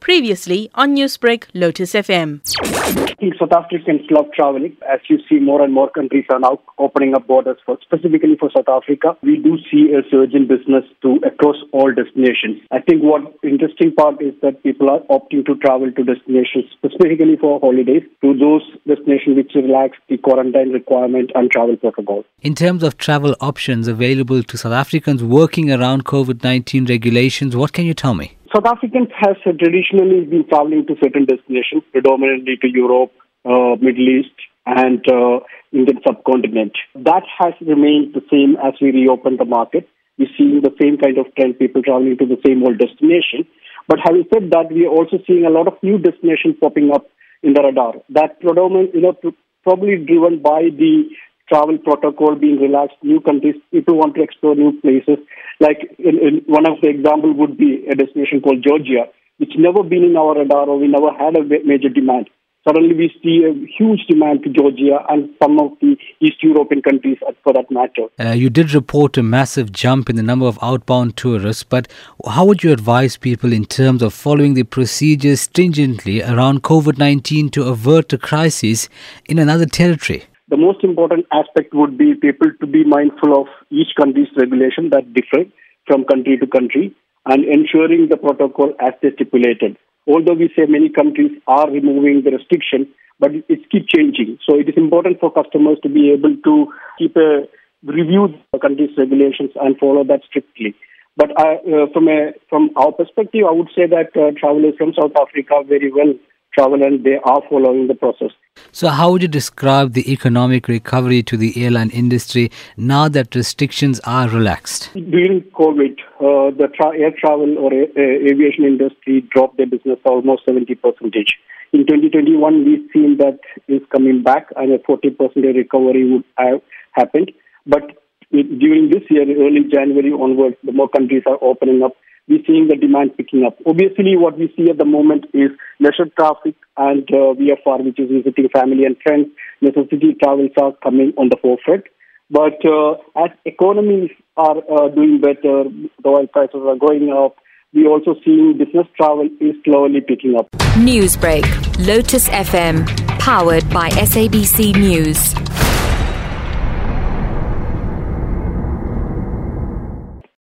Previously on Newsbreak, Lotus FM. In think South Africans love traveling. As you see, more and more countries are now opening up borders for specifically for South Africa. We do see a surge in business to across all destinations. I think what interesting part is that people are opting to travel to destinations specifically for holidays to those destinations which relax the quarantine requirement and travel protocol. In terms of travel options available to South Africans working around COVID 19 regulations, what can you tell me? South Africans have traditionally been traveling to certain destinations, predominantly to Europe, uh, Middle East, and uh, Indian subcontinent. That has remained the same as we reopen the market. We're seeing the same kind of trend, people traveling to the same old destination. But having said that, we are also seeing a lot of new destinations popping up in the radar. That predominant, you know, probably driven by the travel protocol being relaxed, new countries, people want to explore new places. Like in, in one of the example would be a destination called Georgia, which never been in our radar or we never had a major demand. Suddenly we see a huge demand to Georgia and some of the East European countries for that matter. Uh, you did report a massive jump in the number of outbound tourists, but how would you advise people in terms of following the procedures stringently around COVID 19 to avert a crisis in another territory? The most important aspect would be people to be mindful of each country's regulation that differ from country to country and ensuring the protocol as they stipulated. Although we say many countries are removing the restriction, but it keeps changing. So it is important for customers to be able to keep a review the country's regulations and follow that strictly. But uh, uh, from a from our perspective, I would say that uh, travelers from South Africa very well travel and they are following the process. So, how would you describe the economic recovery to the airline industry now that restrictions are relaxed? During COVID, uh, the tra- air travel or a- aviation industry dropped their business almost 70 percentage. In 2021, we've seen that is coming back and a 40 percent recovery would have happened. But during this year, early January onwards, the more countries are opening up we're seeing the demand picking up. Obviously, what we see at the moment is leisure traffic and uh, VFR, which is visiting family and friends. Necessity travels are coming on the forefront. But uh, as economies are uh, doing better, the oil prices are going up, we also seeing business travel is slowly picking up. Newsbreak, Lotus FM, powered by SABC News.